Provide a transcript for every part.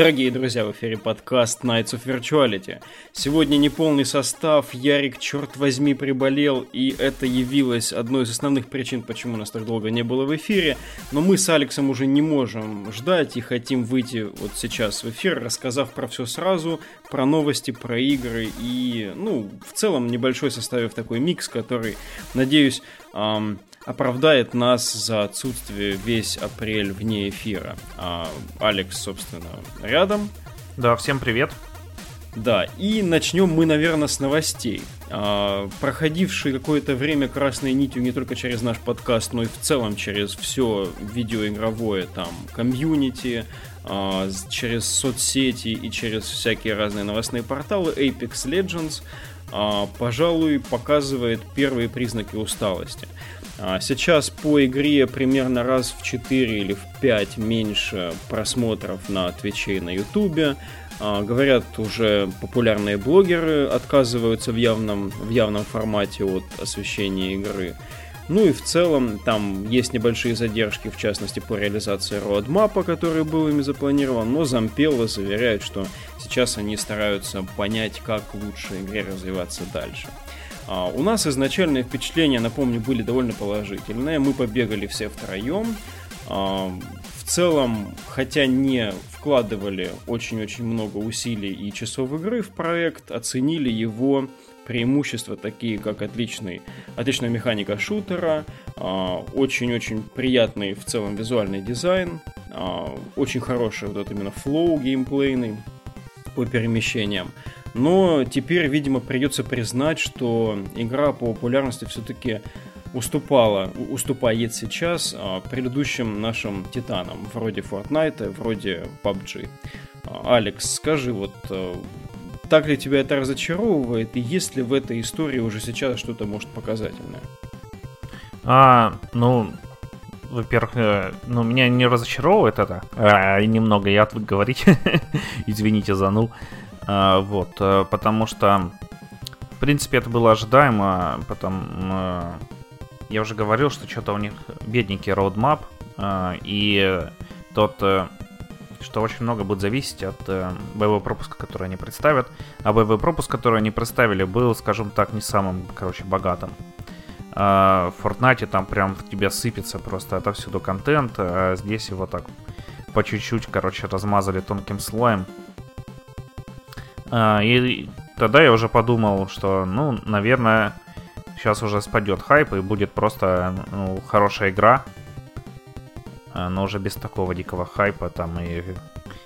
Дорогие друзья, в эфире подкаст Nights of Virtuality. Сегодня неполный состав, Ярик, черт возьми, приболел, и это явилось одной из основных причин, почему нас так долго не было в эфире. Но мы с Алексом уже не можем ждать и хотим выйти вот сейчас в эфир, рассказав про все сразу, про новости, про игры и, ну, в целом небольшой составив такой микс, который, надеюсь, эм, оправдает нас за отсутствие весь апрель вне эфира. А Алекс, собственно, рядом. Да, всем привет. Да, и начнем мы, наверное, с новостей. А, проходивший какое-то время красной нитью не только через наш подкаст, но и в целом через все видеоигровое там комьюнити, а, через соцсети и через всякие разные новостные порталы Apex Legends, а, пожалуй, показывает первые признаки усталости. А сейчас по игре примерно раз в 4 или в 5 меньше просмотров на Твиче и на Ютубе. А, говорят, уже популярные блогеры отказываются в явном, в явном формате от освещения игры. Ну и в целом там есть небольшие задержки, в частности по реализации роадмапа, который был ими запланирован, но Зампелла заверяет, что сейчас они стараются понять, как лучше игре развиваться дальше. А, у нас изначальные впечатления, напомню, были довольно положительные. Мы побегали все втроем. А, в целом, хотя не вкладывали очень-очень много усилий и часов игры в проект, оценили его преимущества, такие как отличный, отличная механика шутера, а, очень-очень приятный в целом визуальный дизайн, очень хороший вот этот именно флоу геймплейный по перемещениям. Но теперь, видимо, придется признать, что игра по популярности все-таки уступала, уступает сейчас а, предыдущим нашим титанам, вроде Fortnite, вроде PUBG. А, Алекс, скажи, вот а, так ли тебя это разочаровывает, и есть ли в этой истории уже сейчас что-то, может, показательное? А, ну, во-первых, э, ну, меня не разочаровывает это. А, немного я отвык говорить. Извините за ну. Вот, э, потому что, в принципе, это было ожидаемо, потом э, я уже говорил, что что-то у них бедненький роудмап, э, и тот, что очень много будет зависеть от боевого пропуска, который они представят. А боевой пропуск, который они представили, был, скажем так, не самым, короче, богатым. В Fortnite там прям в тебя сыпется просто отовсюду контент, а здесь его так по чуть-чуть, короче, размазали тонким слоем. А, и тогда я уже подумал, что, ну, наверное, сейчас уже спадет хайп и будет просто ну, хорошая игра. А, но уже без такого дикого хайпа там и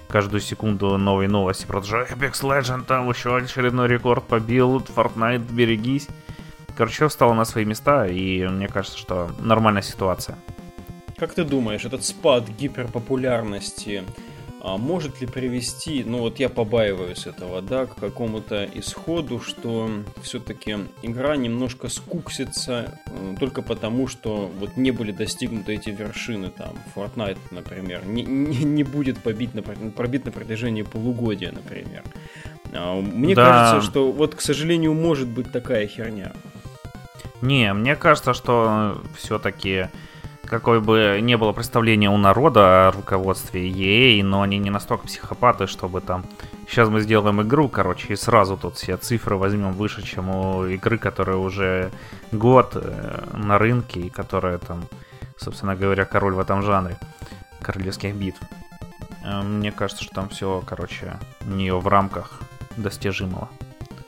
каждую секунду новые новости про что Apex Legend там еще очередной рекорд побил, Fortnite, берегись. Короче, все встало на свои места, и мне кажется, что нормальная ситуация. Как ты думаешь, этот спад гиперпопулярности а может ли привести, ну вот я побаиваюсь этого, да, к какому-то исходу, что все-таки игра немножко скуксится э, только потому, что вот не были достигнуты эти вершины, там, Fortnite, например, не, не, не будет побит на, пробит на протяжении полугодия, например. А, мне да. кажется, что вот, к сожалению, может быть такая херня. Не, мне кажется, что все-таки какое бы не было представления у народа о руководстве EA, но они не настолько психопаты, чтобы там... Сейчас мы сделаем игру, короче, и сразу тут все цифры возьмем выше, чем у игры, которая уже год э, на рынке, и которая там, собственно говоря, король в этом жанре королевских битв. Э, мне кажется, что там все, короче, не в рамках достижимого.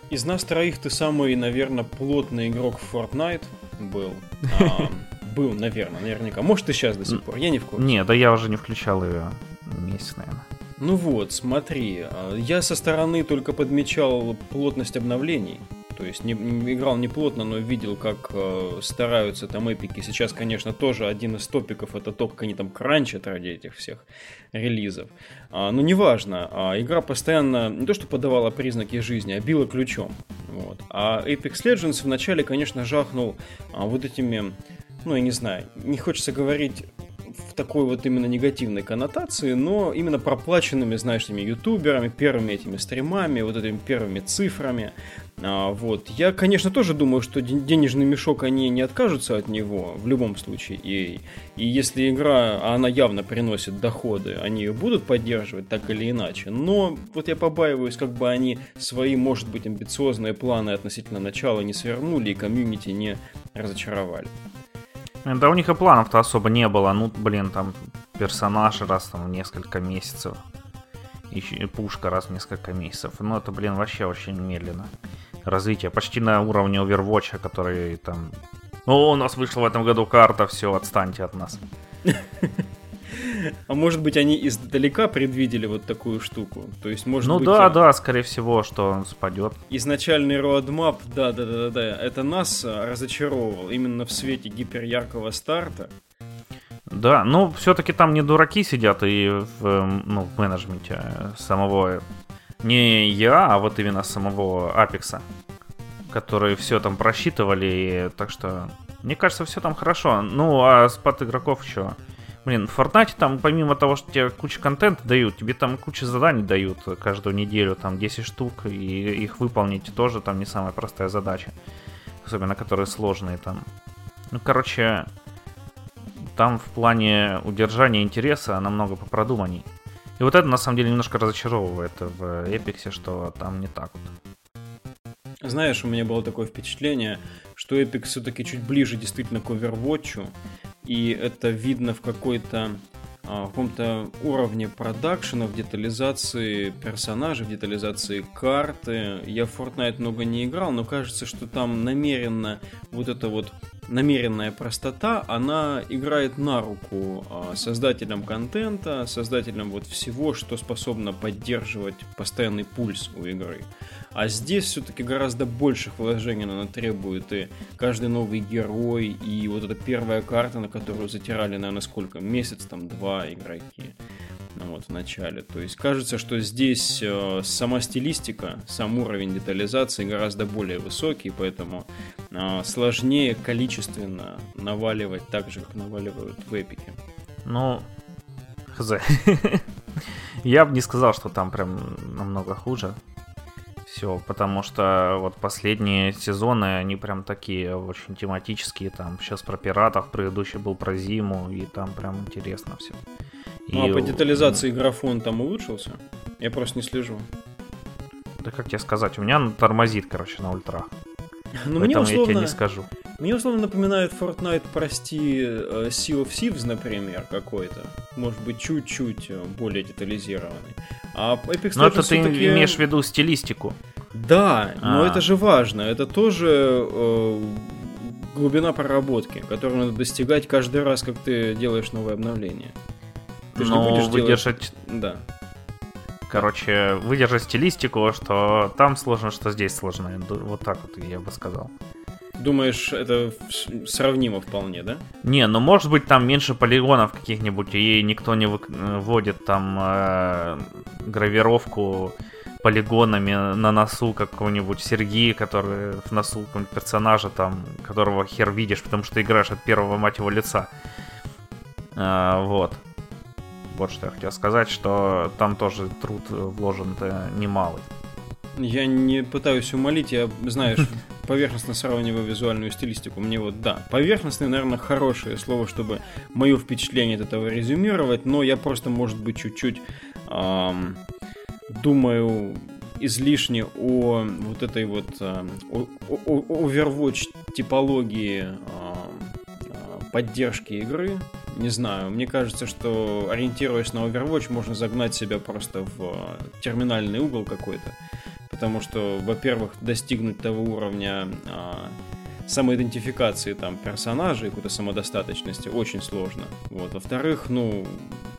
Из нас троих ты самый, наверное, плотный игрок в Fortnite был. Был, наверное, наверняка. Может, и сейчас до сих пор. Я не в курсе. Не, да я уже не включал ее месяц, наверное. Ну вот, смотри. А, я со стороны только подмечал плотность обновлений. То есть не, не играл не плотно, но видел, как э, стараются там эпики. Сейчас, конечно, тоже один из топиков это то, как они там кранчат ради этих всех релизов. А, но неважно, а, игра постоянно не то что подавала признаки жизни, а била ключом. Вот. А Apex Legends вначале, конечно, жахнул а, вот этими ну, я не знаю, не хочется говорить в такой вот именно негативной коннотации, но именно проплаченными, знаешь, этими ютуберами, первыми этими стримами, вот этими первыми цифрами. А, вот. Я, конечно, тоже думаю, что денежный мешок, они не откажутся от него в любом случае. И, и если игра, а она явно приносит доходы, они ее будут поддерживать так или иначе. Но вот я побаиваюсь, как бы они свои, может быть, амбициозные планы относительно начала не свернули и комьюнити не разочаровали. Да у них и планов-то особо не было. Ну, блин, там персонаж раз там в несколько месяцев. И пушка раз в несколько месяцев. Ну, это, блин, вообще очень медленно развития. Почти на уровне Overwatch, который там... Ну, у нас вышла в этом году карта, все, отстаньте от нас. А может быть, они издалека предвидели вот такую штуку? То есть, может ну быть... Да, да, скорее всего, что он спадет. Изначальный roadmap, да, да, да, да, это нас разочаровывал именно в свете гиперяркого старта. Да, ну все-таки там не дураки сидят и в, ну, в менеджменте самого не я, а вот именно самого Апекса, которые все там просчитывали, так что мне кажется, все там хорошо. Ну, а спад игроков еще. Блин, в Fortnite там, помимо того, что тебе куча контента дают, тебе там куча заданий дают каждую неделю, там 10 штук, и их выполнить тоже там не самая простая задача. Особенно, которые сложные там. Ну, короче, там в плане удержания интереса намного попродуманней. И вот это на самом деле немножко разочаровывает в Эпиксе, что там не так вот. Знаешь, у меня было такое впечатление, что Epic все-таки чуть ближе действительно к Overwatch, и это видно в какой-то а, в каком-то уровне продакшена, в детализации персонажей, в детализации карты. Я в Fortnite много не играл, но кажется, что там намеренно вот это вот намеренная простота, она играет на руку а, создателям контента, создателям вот всего, что способно поддерживать постоянный пульс у игры. А здесь все-таки гораздо больших вложений она требует, и каждый новый герой, и вот эта первая карта, на которую затирали, наверное, сколько? Месяц, там, два игроки вот в начале. То есть кажется, что здесь э, сама стилистика, сам уровень детализации гораздо более высокий, поэтому э, сложнее количественно наваливать так же, как наваливают в эпике. Ну, хз. Я бы не сказал, что там прям намного хуже все, потому что вот последние сезоны, они прям такие очень тематические, там сейчас про пиратов, предыдущий был про зиму, и там прям интересно все. Ну, и... а по детализации графон там улучшился? Я просто не слежу. Да как тебе сказать, у меня тормозит, короче, на ультрах. Ну, мне условно... я тебе не скажу. Мне условно напоминает Fortnite, прости, э, Sea of Thieves, например, какой-то. Может быть, чуть-чуть э, более детализированный. А Apex Но это ты имеешь в виду стилистику. Да, а. но это же важно. Это тоже э, глубина проработки, которую надо достигать каждый раз, как ты делаешь новое обновление. Ты же не будешь выдержать... Делать... Да. Короче, выдержать стилистику, что там сложно, что здесь сложно. Вот так вот я бы сказал. Думаешь, это сравнимо вполне, да? Не, ну может быть там меньше полигонов каких-нибудь, и никто не вводит там э, гравировку полигонами на носу какого-нибудь Сергея, который в носу какого-нибудь персонажа там, которого хер видишь, потому что играешь от первого мать его лица. А, вот. Вот что я хотел сказать, что там тоже труд вложен-то немалый. Я не пытаюсь умолить, я, знаешь, поверхностно сравниваю визуальную стилистику. Мне вот, да, поверхностное, наверное, хорошее слово, чтобы мое впечатление от этого резюмировать, но я просто, может быть, чуть-чуть эм, думаю излишне о вот этой вот э, о, о, Overwatch типологии э, поддержки игры. Не знаю, мне кажется, что ориентируясь на Overwatch, можно загнать себя просто в терминальный угол какой-то потому что, во-первых, достигнуть того уровня а, самоидентификации там персонажей, какой-то самодостаточности очень сложно. Вот. Во-вторых, ну,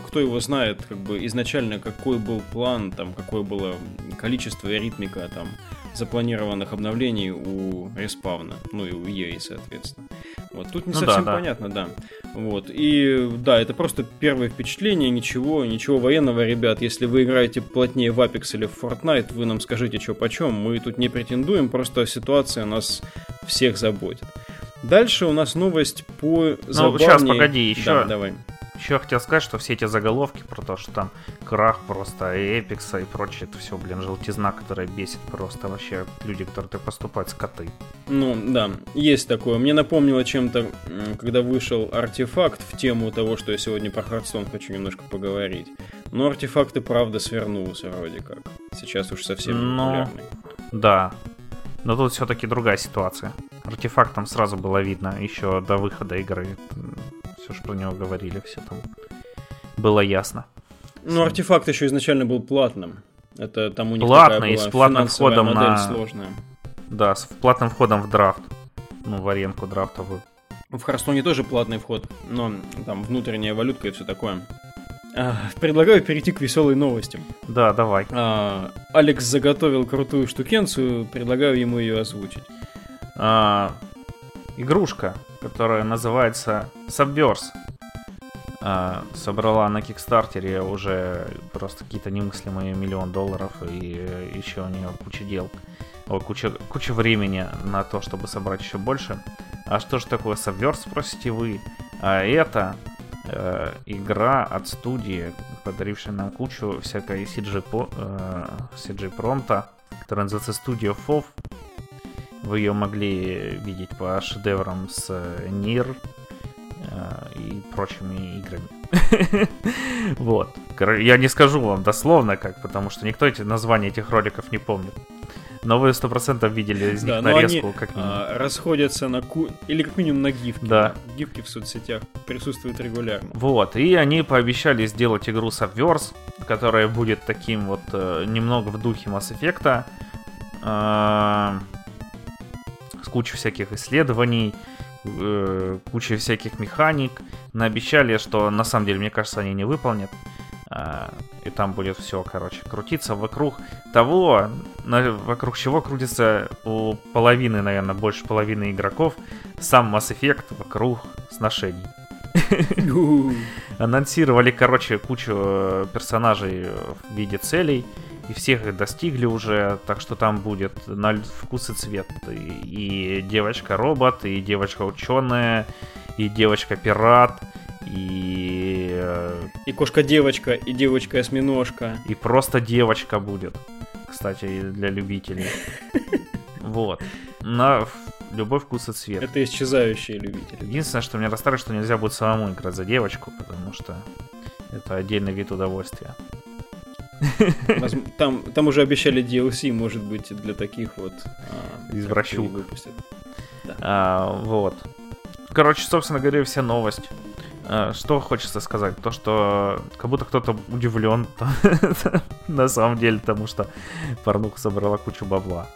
кто его знает, как бы изначально какой был план, там, какое было количество и ритмика там запланированных обновлений у респавна, ну и у EA, соответственно. Вот тут не ну, совсем да, да. понятно, да. Вот. И да, это просто первое впечатление, ничего, ничего военного, ребят. Если вы играете плотнее в Apex или в Fortnite, вы нам скажите, что почем. Мы тут не претендуем, просто ситуация нас всех заботит. Дальше у нас новость по забавней... Ну, сейчас, погоди, еще... Да, давай. Еще я хотел сказать, что все эти заголовки про то, что там крах просто Эпикса и прочее, это все, блин, желтизна, которая бесит просто вообще люди, которые так поступают, скоты. Ну, да, есть такое. Мне напомнило чем-то, когда вышел артефакт в тему того, что я сегодня про Хардстон хочу немножко поговорить. Но артефакт и правда свернулся вроде как. Сейчас уж совсем Но... популярный. Да, но тут все-таки другая ситуация. Артефакт там сразу было видно еще до выхода игры. Все, что про него говорили, все там было ясно. Ну, артефакт еще изначально был платным. Это там у них Платный, такая была с платным входом на... сложная. Да, с платным входом в драфт. Ну, в аренку драфтовую. В Харстоне тоже платный вход, но там внутренняя валютка и все такое. А, предлагаю перейти к веселой новости. Да, давай. А, Алекс заготовил крутую штукенцию, предлагаю ему ее озвучить. А, игрушка, которая называется Subverse. А, собрала на Кикстартере уже просто какие-то немыслимые миллион долларов и еще у нее куча дел. О, куча, куча времени на то, чтобы собрать еще больше. А что же такое Subverse, спросите вы? А это э, игра от студии, подарившая нам кучу всякой CG, по, э, CG которая называется Studio FOV. Вы ее могли видеть по шедеврам с Нир э, и прочими играми. вот. Я не скажу вам дословно как, потому что никто эти названия этих роликов не помнит. Но вы сто процентов видели из них да, нарезку, они, как минимум. А, расходятся на ку... или как минимум на гифки. Да. Гифки в соцсетях присутствуют регулярно. Вот, и они пообещали сделать игру Subverse, которая будет таким вот э, немного в духе Mass Effect. Э, с кучей всяких исследований, э, кучей всяких механик. Наобещали, что на самом деле, мне кажется, они не выполнят. А, и там будет все, короче, крутиться вокруг того, вокруг чего крутится у половины, наверное, больше половины игроков, сам Mass Effect вокруг сношений. Анонсировали, короче, кучу э, персонажей в виде целей, и всех их достигли уже, так что там будет на вкус и цвет. И, и девочка-робот, и девочка-ученая, и девочка-пират, и... Э, и кошка-девочка, и девочка-осьминожка. И просто девочка будет, кстати, для любителей. Вот. На любой вкус и цвет. Это исчезающие любители. Единственное, что меня расстраивает, что нельзя будет самому играть за девочку, потому что это отдельный вид удовольствия. Там, там уже обещали DLC, может быть, для таких вот а, извращук. выпустят. Да. А, вот. Короче, собственно говоря, вся новость. А, что хочется сказать? То, что как будто кто-то удивлен на самом деле тому, что порнуха собрала кучу бабла.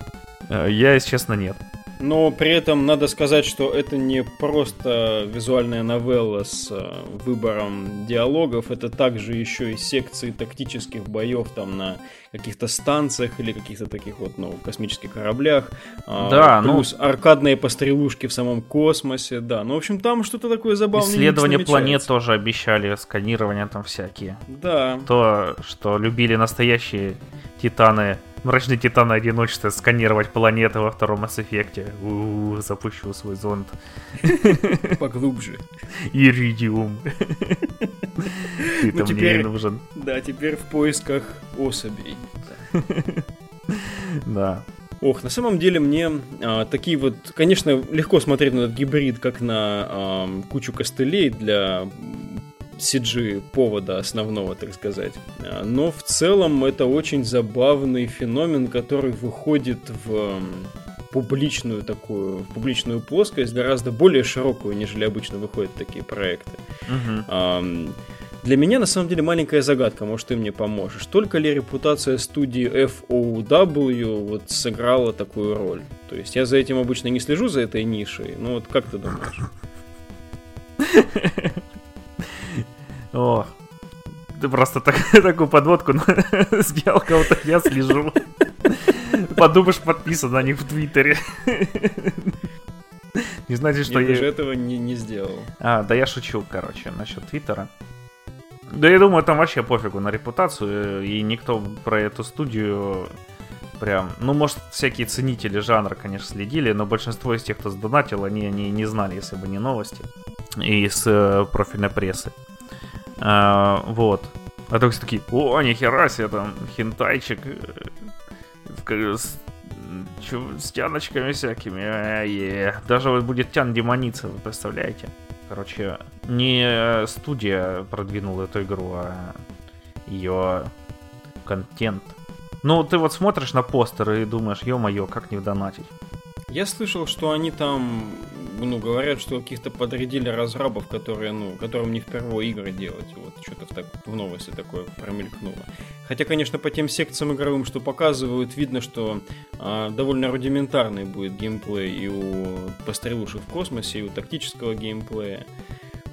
А, я, если честно, нет. Но при этом надо сказать, что это не просто визуальная новелла с э, выбором диалогов, это также еще и секции тактических боев там на каких-то станциях или каких-то таких вот, ну, космических кораблях. А, да, ну плюс ну... аркадные пострелушки в самом космосе, да. Ну, в общем, там что-то такое забавное. Исследования планет тоже обещали, сканирование там всякие. Да. То, что любили настоящие титаны Мрачный Титан одиночество сканировать планеты во втором Mass Effect. У-у-у, запущу свой зонд. Поглубже. Иридиум. Ты ну, мне не нужен. Да, теперь в поисках особей. Да. Ох, на самом деле мне а, такие вот, конечно, легко смотреть на этот гибрид как на а, кучу костылей для CG повода основного, так сказать. А, но в целом это очень забавный феномен, который выходит в публичную такую, в публичную плоскость, гораздо более широкую, нежели обычно выходят такие проекты. Для меня, на самом деле, маленькая загадка, может, ты мне поможешь. Только ли репутация студии FOW вот сыграла такую роль? То есть я за этим обычно не слежу, за этой нишей, но вот как ты думаешь? О, ты просто так, такую подводку сделал, кого-то я слежу. Подумаешь, подписан на них в Твиттере. Не знаете, что я... Я этого не, не сделал. А, да я шучу, короче, насчет Твиттера. Да я думаю, там вообще пофигу на репутацию, и никто про эту студию прям... Ну, может, всякие ценители жанра, конечно, следили, но большинство из тех, кто сдонатил, они, они не знали, если бы не новости и с э, профильной прессы. А, вот. А то все такие, о, нихера себе, там, хентайчик э, с, тяночками всякими. Е. Даже вот будет тян демоница, вы представляете? Короче, не студия продвинула эту игру, а ее контент. Ну, ты вот смотришь на постеры и думаешь, ё-моё, как не донатить. Я слышал, что они там, ну, говорят, что каких-то подрядили разрабов, которые, ну, которым не впервые игры делать. Вот что-то в, так, в новости такое промелькнуло. Хотя, конечно, по тем секциям игровым, что показывают, видно, что а, довольно рудиментарный будет геймплей и у пострелушек в космосе, и у тактического геймплея.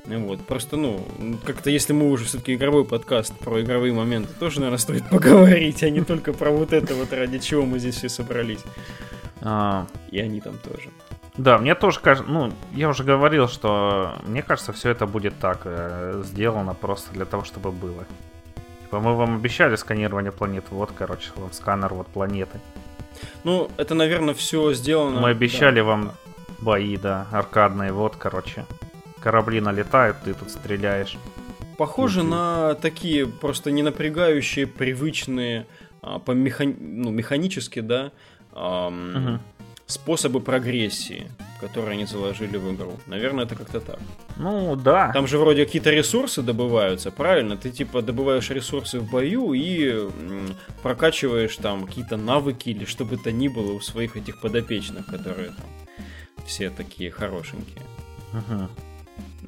Вот, просто, ну, как-то если мы уже все-таки игровой подкаст про игровые моменты, тоже, наверное, стоит поговорить, а не только про вот это вот, ради чего мы здесь все собрались. А... И они там тоже. Да, мне тоже кажется, ну, я уже говорил, что мне кажется, все это будет так э, сделано просто для того, чтобы было. Типа мы вам обещали сканирование планет, вот, короче, вам сканер вот планеты. Ну, это, наверное, все сделано. Мы обещали да. вам бои, да, аркадные, вот, короче. Корабли налетают, ты тут стреляешь. Похоже на такие просто не напрягающие, привычные а, по механи... ну, механически, да, эм, угу. Способы прогрессии, которые они заложили в игру. Наверное, это как-то так. Ну, да. Там же вроде какие-то ресурсы добываются, правильно? Ты типа добываешь ресурсы в бою и прокачиваешь там какие-то навыки или что бы то ни было у своих этих подопечных, которые там все такие хорошенькие. Угу.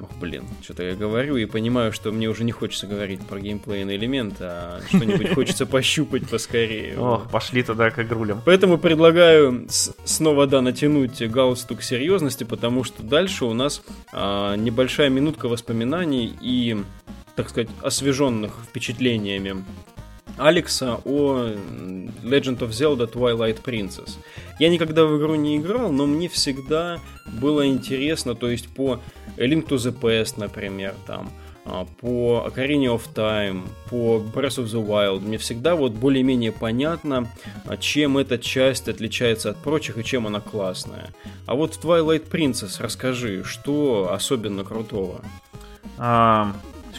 Ох, блин, что-то я говорю и понимаю, что мне уже не хочется говорить про геймплейный элемент, а что-нибудь хочется пощупать поскорее. Ох, пошли тогда к игрулям. Поэтому предлагаю снова, да, натянуть галстук серьезности, потому что дальше у нас а, небольшая минутка воспоминаний и, так сказать, освеженных впечатлениями Алекса о Legend of Zelda Twilight Princess. Я никогда в игру не играл, но мне всегда было интересно, то есть по Link to the Past, например, там, а, по Ocarina of Time, по Breath of the Wild, мне всегда вот более-менее понятно, а, чем эта часть отличается от прочих и чем она классная. А вот в Twilight Princess расскажи, что особенно крутого?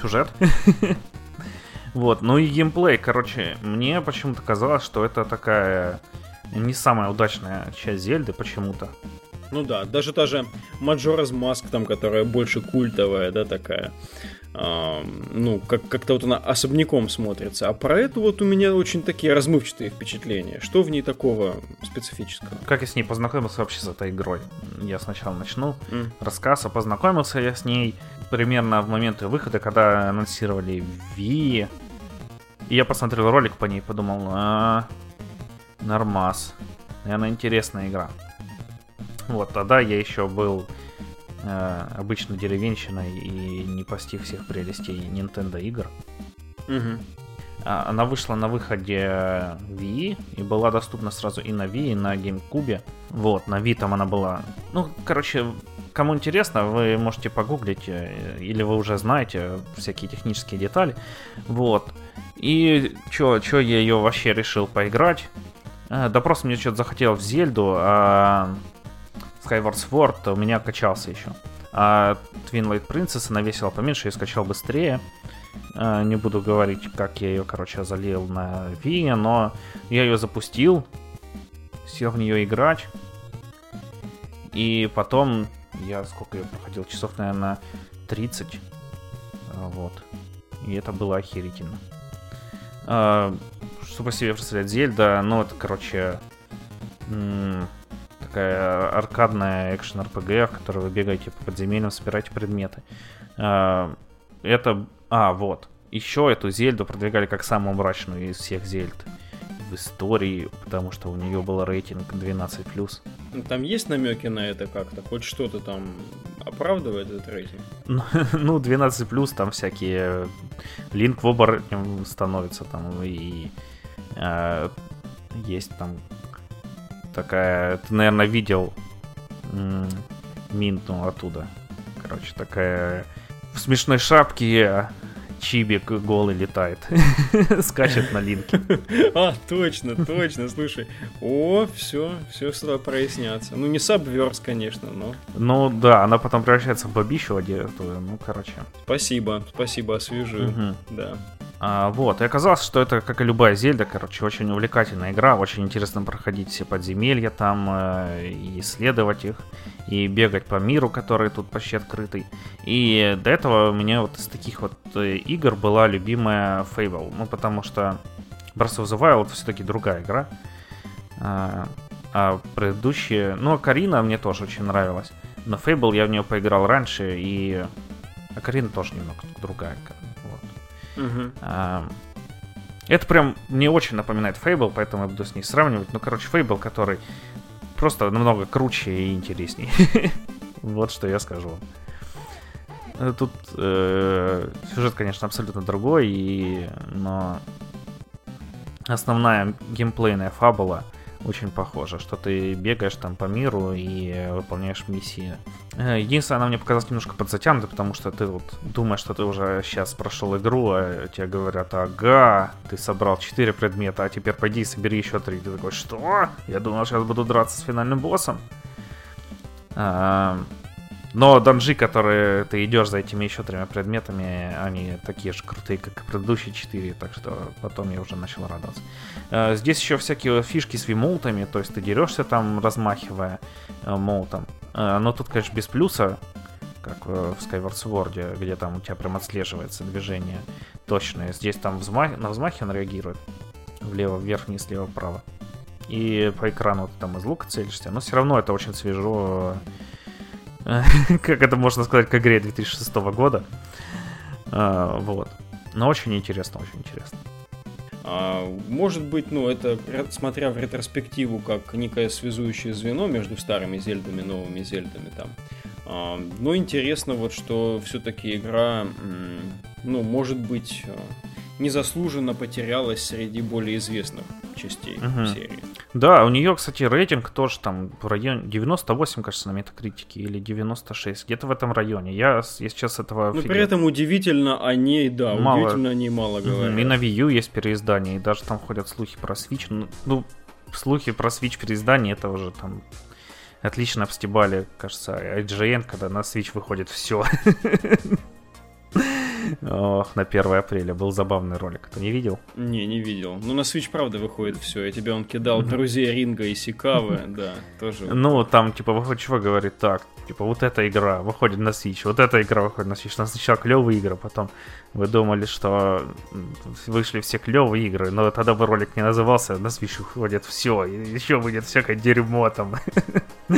Сюжет. Вот, ну и геймплей, короче, мне почему-то казалось, что это такая не самая удачная часть Зельды почему-то. Ну да, даже та же Majora's Mask, там, которая больше культовая, да, такая. А, ну, как- как-то вот она особняком смотрится. А про эту вот у меня очень такие размывчатые впечатления. Что в ней такого специфического? Как я с ней познакомился вообще с этой игрой? Я сначала начну mm. рассказ, а познакомился я с ней примерно в момент выхода, когда анонсировали Wii. И я посмотрел ролик по ней, подумал, а, нормас. Наверное, интересная игра. Вот, тогда я еще был э, обычно деревенщиной и не постиг всех прелестей Nintendo игр. Угу. Она вышла на выходе Wii и была доступна сразу и на Wii, и на GameCube. Вот, на Wii там она была... Ну, короче, кому интересно, вы можете погуглить, э, или вы уже знаете всякие технические детали. Вот. И чё, чё я ее вообще решил поиграть? Э, да просто мне что-то захотелось в Зельду, а Skyward Sword у меня качался еще. А Twin Light Princess она весила поменьше, я скачал быстрее. А, не буду говорить, как я ее, короче, залил на Wii, но я ее запустил, сел в нее играть. И потом я сколько я проходил? Часов, наверное, 30. А, вот. И это было охерительно. А, что по себе представляет Зельда? Ну, это, короче, такая аркадная экшен-РПГ, в которой вы бегаете по подземельям, собираете предметы. А, это... А, вот. Еще эту Зельду продвигали как самую мрачную из всех Зельд в истории, потому что у нее был рейтинг 12+. Ну, там есть намеки на это как-то? Хоть что-то там оправдывает этот рейтинг? ну, 12+, там всякие... Линк в оборотнем становится там, и... Э, есть там такая... Ты, наверное, видел Минту оттуда. Короче, такая в смешной шапке Чибик голый летает. Скачет на линке. А, точно, точно, слушай. О, все, все стало проясняться. Ну, не Сабверс, конечно, но... Ну, да, она потом превращается в бабищу одетую, ну, короче. Спасибо, спасибо, освежу. Угу. Да. А, вот, и оказалось, что это, как и любая Зельда, короче, очень увлекательная игра, очень интересно проходить все подземелья там, э, и исследовать их, и бегать по миру, который тут почти открытый. И до этого у меня вот из таких вот э, игр была любимая Fable, ну, потому что Breath of the Wild все-таки другая игра. А, а предыдущие, ну, Карина мне тоже очень нравилась, но Fable я в нее поиграл раньше, и... А Карина тоже немного другая, Угу. А, это прям мне очень напоминает Fable, поэтому я буду с ней сравнивать. Ну, короче, Fable, который просто намного круче и интереснее. вот что я скажу. Э, тут э, сюжет, конечно, абсолютно другой, и, но основная геймплейная фабула — очень похоже, что ты бегаешь там по миру и выполняешь миссии. Э, единственное, она мне показалась немножко подзатянутой, потому что ты вот думаешь, что ты уже сейчас прошел игру, а тебе говорят, ага, ты собрал 4 предмета, а теперь пойди и собери еще 3. Ты такой, что? Я думал, сейчас буду драться с финальным боссом. Но данжи, которые ты идешь за этими еще тремя предметами, они такие же крутые, как и предыдущие четыре, так что потом я уже начал радоваться. Э, здесь еще всякие фишки с вимоутами, то есть ты дерешься там, размахивая э, молотом. Э, но тут, конечно, без плюса, как в Skyward Sword, где там у тебя прям отслеживается движение точное. Здесь там взмах... на взмахе он реагирует. Влево, вверх, вниз, слева, вправо. И по экрану ты там из лука целишься. Но все равно это очень свежо как это можно сказать, к игре 2006 года. А, вот. Но очень интересно, очень интересно. А, может быть, ну, это, смотря в ретроспективу, как некое связующее звено между старыми зельдами и новыми зельдами там. А, но интересно вот, что все-таки игра, ну, может быть, незаслуженно потерялась среди более известных частей угу. серии. Да, у нее, кстати, рейтинг тоже там в районе 98, кажется, на метакритике, или 96, где-то в этом районе. Я, я сейчас этого... Но при этом удивительно о ней, да, мало... удивительно о ней мало говорят. И на Wii U есть переиздание, и даже там ходят слухи про Switch. Ну, ну слухи про Switch переиздание, это уже там отлично обстебали, кажется, IGN, когда на Switch выходит все. Ох, на 1 апреля. Был забавный ролик. Ты не видел? Не, не видел. Ну, на Switch, правда, выходит все. Я тебе он кидал друзей Ринга и Сикавы, да, тоже. Ну, там, типа, выходит, чего говорит так, типа, вот эта игра выходит на Switch, вот эта игра выходит на Switch. У нас сначала клевые игры, потом вы думали, что вышли все клевые игры, но тогда бы ролик не назывался, на Switch уходит все, и еще будет всякое дерьмо там.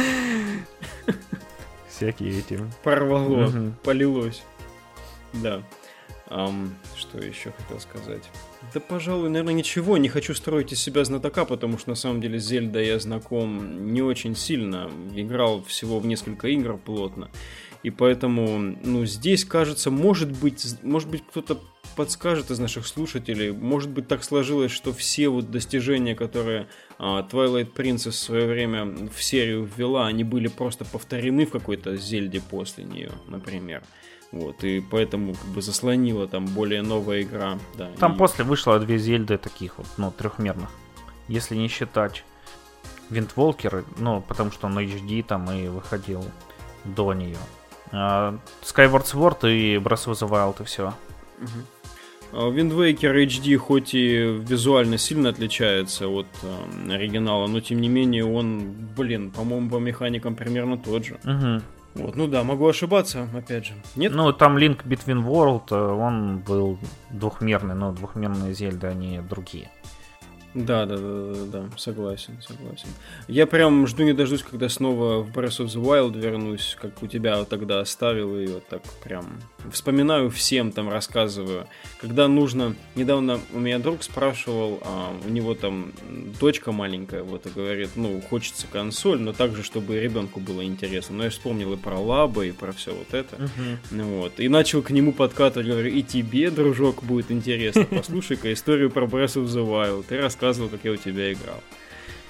Всякие эти. Порвало, полилось. Да. Um, что еще хотел сказать? Да, пожалуй, наверное, ничего. Не хочу строить из себя знатока, потому что на самом деле Зельда я знаком не очень сильно. Играл всего в несколько игр плотно. И поэтому, ну, здесь, кажется, может быть, может быть, кто-то подскажет из наших слушателей, может быть, так сложилось, что все вот достижения, которые а, Twilight Princess в свое время в серию ввела, они были просто повторены в какой-то Зельде после нее, например. Вот, и поэтому как бы заслонила там более новая игра. Да, там и... после вышло две Зельды таких вот, ну, трехмерных. Если не считать Винтволкер, ну, потому что он HD там и выходил до нее. А, Skyward Sword и Breath of the Wild и все. Wind Waker HD хоть и визуально сильно отличается от э, оригинала, но тем не менее он, блин, по-моему, по механикам примерно тот же. Угу. Вот, ну да, могу ошибаться, опять же. Нет? Ну, там Link Between World, э, он был двухмерный, но двухмерные Зельды, они другие. Да, да, да, да, да, согласен, согласен. Я прям жду не дождусь, когда снова в Breath of the Wild вернусь, как у тебя тогда оставил ее, так прям вспоминаю всем, там рассказываю. Когда нужно, недавно у меня друг спрашивал, а, у него там дочка маленькая, вот, и говорит, ну, хочется консоль, но также, чтобы ребенку было интересно. Но я вспомнил и про лаба, и про все вот это. Uh-huh. Вот. И начал к нему подкатывать, говорю, и тебе, дружок, будет интересно, послушай-ка историю про Breath of the Wild. Ты рассказывай рассказывал, как я у тебя играл.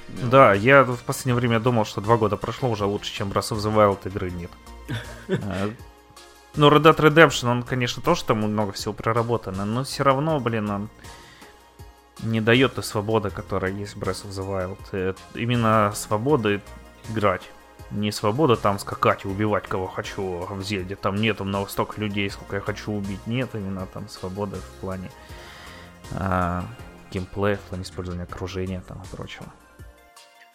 Да, я в последнее время думал, что два года прошло уже лучше, чем Breath of the Wild игры нет. А, Ну, Red Dead Redemption, он, конечно, тоже там много всего проработано, но все равно, блин, он не дает той свободы, которая есть в Breath of the Wild. Это именно свобода играть. Не свобода там скакать и убивать кого хочу в Зельде. Там нету много столько людей, сколько я хочу убить. Нет, именно там свобода в плане а, геймплея, в плане использования окружения там и прочего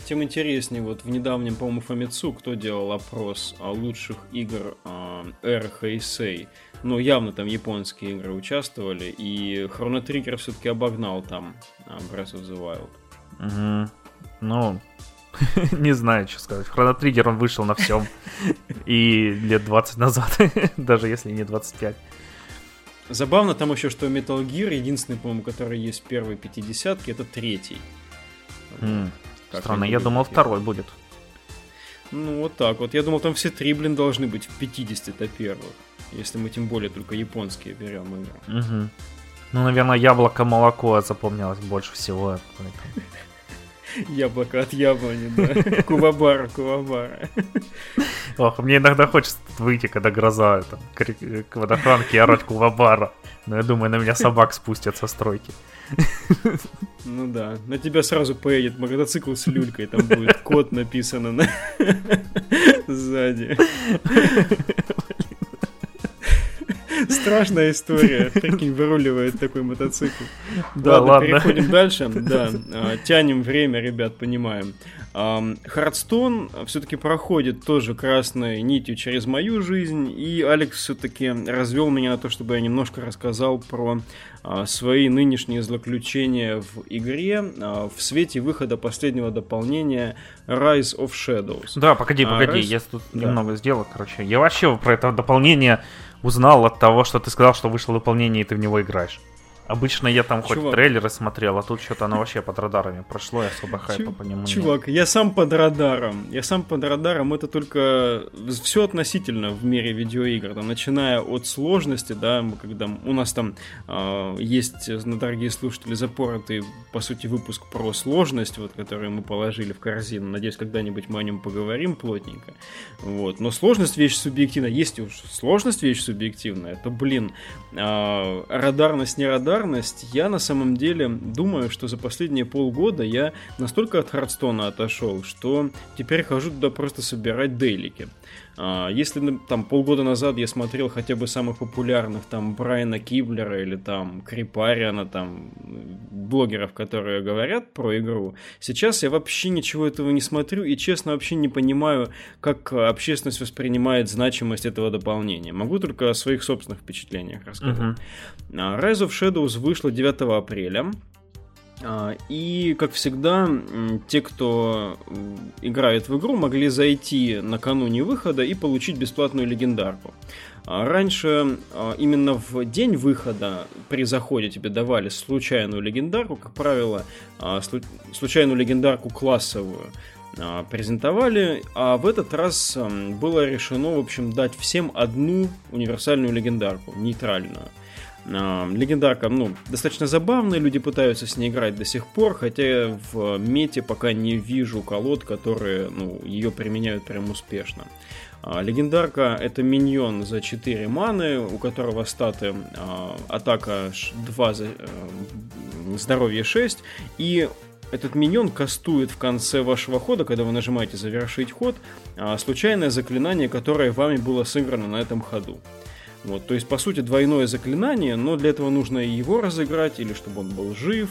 тем интереснее, вот в недавнем, по-моему, Фомицу, кто делал опрос о лучших игр э, Air Heisei. Ну, явно там японские игры участвовали, и Chrono Trigger все-таки обогнал там uh, Breath of the Wild. Угу. Ну, не знаю, что сказать. Chrono Trigger, он вышел на всем. И лет 20 назад, даже если не 25. Забавно там еще, что Metal Gear, единственный, по-моему, который есть в первой 50 это третий. Mm. Как Странно, я думал, второй будет. Ну, вот так вот. Я думал, там все три, блин, должны быть в 50-то первых. Если мы тем более только японские берем игры. Угу. Ну, наверное, яблоко-молоко запомнилось больше всего. Яблоко от яблони, да. Кувабара, кувабара. Ох, мне иногда хочется выйти, когда гроза, там, к водохранке и орать кувабара. Но я думаю, на меня собак спустят со стройки. Ну да, на тебя сразу поедет мотоцикл с люлькой, там будет код написано на... сзади. Страшная история. Прикинь, выруливает такой мотоцикл. Да, ладно. ладно. Переходим дальше. Да, а, тянем время, ребят, понимаем. Хардстон все-таки проходит тоже красной нитью через мою жизнь, и Алекс все-таки развел меня на то, чтобы я немножко рассказал про а, свои нынешние злоключения в игре а, в свете выхода последнего дополнения Rise of Shadows. Да, погоди, погоди, Rise... я тут да. немного сделал, короче. Я вообще про это дополнение узнал от того, что ты сказал, что вышло дополнение, и ты в него играешь. Обычно я там Чувак. хоть трейлеры смотрел, а тут что-то оно вообще под радарами прошло, и особо хайпа по нему Чувак, я сам под радаром. Я сам под радаром, это только все относительно в мире видеоигр. Там, начиная от сложности, да, мы, когда у нас там э, есть, на дорогие слушатели, запоротый, по сути, выпуск про сложность, вот, который мы положили в корзину. Надеюсь, когда-нибудь мы о нем поговорим плотненько. Вот. Но сложность вещь субъективная. Есть уж сложность вещь субъективная, то, блин, э, радарность, не радар регулярность, я на самом деле думаю, что за последние полгода я настолько от Хардстона отошел, что теперь хожу туда просто собирать дейлики. А, если там полгода назад я смотрел хотя бы самых популярных там Брайана Киблера или там Крипариана, там блогеров, которые говорят про игру, сейчас я вообще ничего этого не смотрю и честно вообще не понимаю, как общественность воспринимает значимость этого дополнения. Могу только о своих собственных впечатлениях рассказать. Uh-huh. Rise of Shadows вышла 9 апреля. А, и, как всегда, те, кто играет в игру, могли зайти накануне выхода и получить бесплатную легендарку. А, раньше а, именно в день выхода при заходе тебе давали случайную легендарку, как правило, случайную легендарку классовую презентовали, а в этот раз было решено, в общем, дать всем одну универсальную легендарку, нейтральную. Легендарка, ну, достаточно забавная, люди пытаются с ней играть до сих пор, хотя в мете пока не вижу колод, которые, ну, ее применяют прям успешно. А, легендарка это миньон за 4 маны, у которого статы а, атака 2, за, э, здоровье 6, и этот миньон кастует в конце вашего хода, когда вы нажимаете завершить ход, а, случайное заклинание, которое вами было сыграно на этом ходу. Вот, то есть, по сути, двойное заклинание, но для этого нужно и его разыграть, или чтобы он был жив,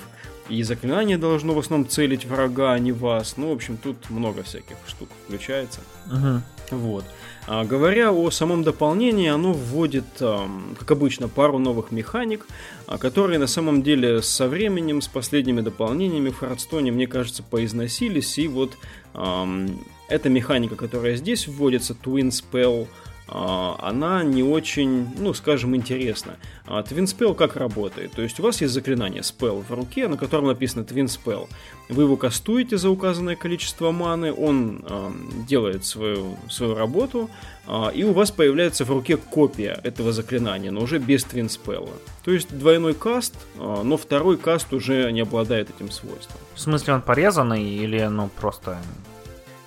и заклинание должно в основном целить врага, а не вас. Ну, в общем, тут много всяких штук включается. Uh-huh. Вот. А, говоря о самом дополнении, оно вводит, а, как обычно, пару новых механик, а, которые на самом деле со временем, с последними дополнениями в Хардстоне, мне кажется, поизносились. И вот а, эта механика, которая здесь вводится, Twin Spell, она не очень, ну, скажем, интересна. Twin Spell как работает? То есть у вас есть заклинание Spell в руке, на котором написано Twin Spell. Вы его кастуете за указанное количество маны, он э, делает свою, свою работу, и у вас появляется в руке копия этого заклинания, но уже без Twin Spell. То есть двойной каст, но второй каст уже не обладает этим свойством. В смысле он порезанный или ну просто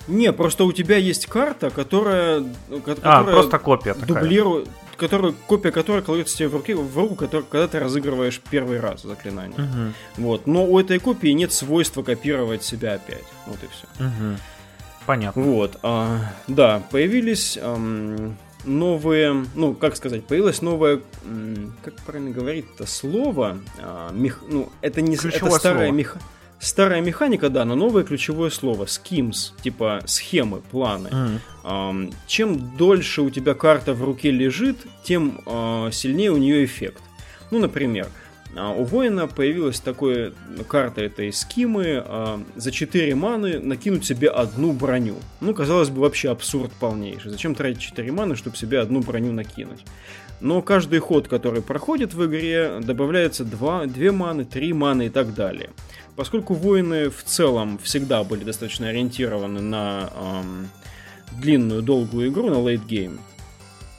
не, просто у тебя есть карта, которая... которая а, просто копия такая. Дублирует, который, копия которой кладется тебе в, руки, в руку, который, когда ты разыгрываешь первый раз заклинание. Угу. Вот. Но у этой копии нет свойства копировать себя опять. Вот и все. Угу. Понятно. Вот. А, да, появились ам, новые, ну, как сказать, появилось новое, как правильно говорить это слово, а, мех, ну, это не Ключевое это старая слово. меха- старая механика, да, но новое ключевое слово schemes, типа схемы, планы. Мгм. Ам, чем дольше у тебя карта в руке лежит, тем а, сильнее у нее эффект. Ну, например, а, у воина появилась такая карта этой скимы а, за 4 маны накинуть себе одну броню. Ну, казалось бы, вообще абсурд полнейший. Зачем тратить 4 маны, чтобы себе одну броню накинуть? Но каждый ход, который проходит в игре, добавляется 2, 2 маны, 3 маны и так далее. Поскольку воины в целом всегда были достаточно ориентированы на ам, длинную, долгую игру, на late game,